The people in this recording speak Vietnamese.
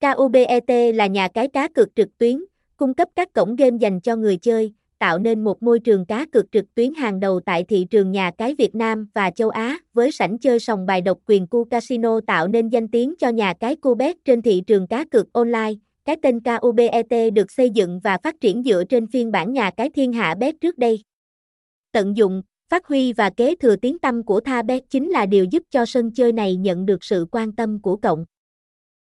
KUBET là nhà cái cá cược trực tuyến, cung cấp các cổng game dành cho người chơi, tạo nên một môi trường cá cược trực tuyến hàng đầu tại thị trường nhà cái Việt Nam và châu Á, với sảnh chơi sòng bài độc quyền Cu Casino tạo nên danh tiếng cho nhà cái Cubet trên thị trường cá cược online. Cái tên KUBET được xây dựng và phát triển dựa trên phiên bản nhà cái thiên hạ bet trước đây. Tận dụng, phát huy và kế thừa tiếng tâm của Tha Bet chính là điều giúp cho sân chơi này nhận được sự quan tâm của cộng